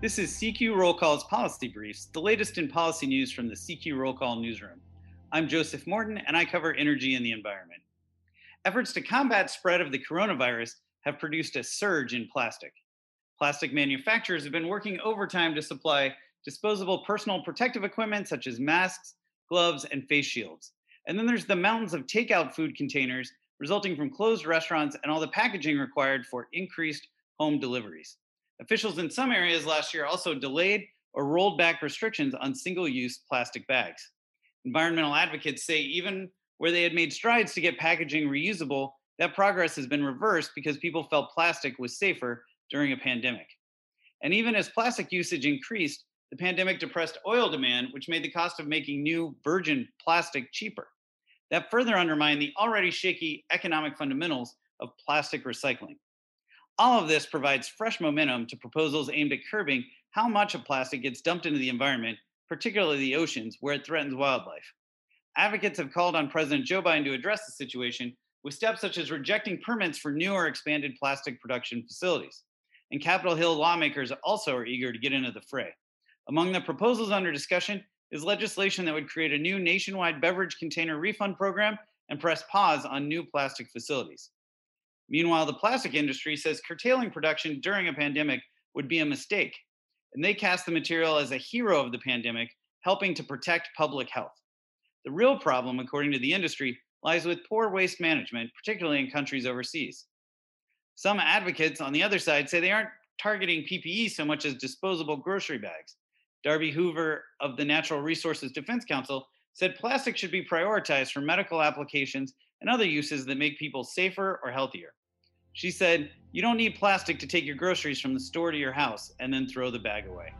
This is CQ Roll Call's Policy Briefs, the latest in policy news from the CQ Roll Call newsroom. I'm Joseph Morton, and I cover energy and the environment. Efforts to combat spread of the coronavirus have produced a surge in plastic. Plastic manufacturers have been working overtime to supply disposable personal protective equipment such as masks, gloves, and face shields. And then there's the mountains of takeout food containers resulting from closed restaurants and all the packaging required for increased home deliveries. Officials in some areas last year also delayed or rolled back restrictions on single use plastic bags. Environmental advocates say even where they had made strides to get packaging reusable, that progress has been reversed because people felt plastic was safer during a pandemic. And even as plastic usage increased, the pandemic depressed oil demand, which made the cost of making new virgin plastic cheaper. That further undermined the already shaky economic fundamentals of plastic recycling. All of this provides fresh momentum to proposals aimed at curbing how much of plastic gets dumped into the environment, particularly the oceans, where it threatens wildlife. Advocates have called on President Joe Biden to address the situation with steps such as rejecting permits for new or expanded plastic production facilities. And Capitol Hill lawmakers also are eager to get into the fray. Among the proposals under discussion is legislation that would create a new nationwide beverage container refund program and press pause on new plastic facilities. Meanwhile, the plastic industry says curtailing production during a pandemic would be a mistake, and they cast the material as a hero of the pandemic, helping to protect public health. The real problem, according to the industry, lies with poor waste management, particularly in countries overseas. Some advocates on the other side say they aren't targeting PPE so much as disposable grocery bags. Darby Hoover of the Natural Resources Defense Council said plastic should be prioritized for medical applications and other uses that make people safer or healthier. She said, You don't need plastic to take your groceries from the store to your house and then throw the bag away.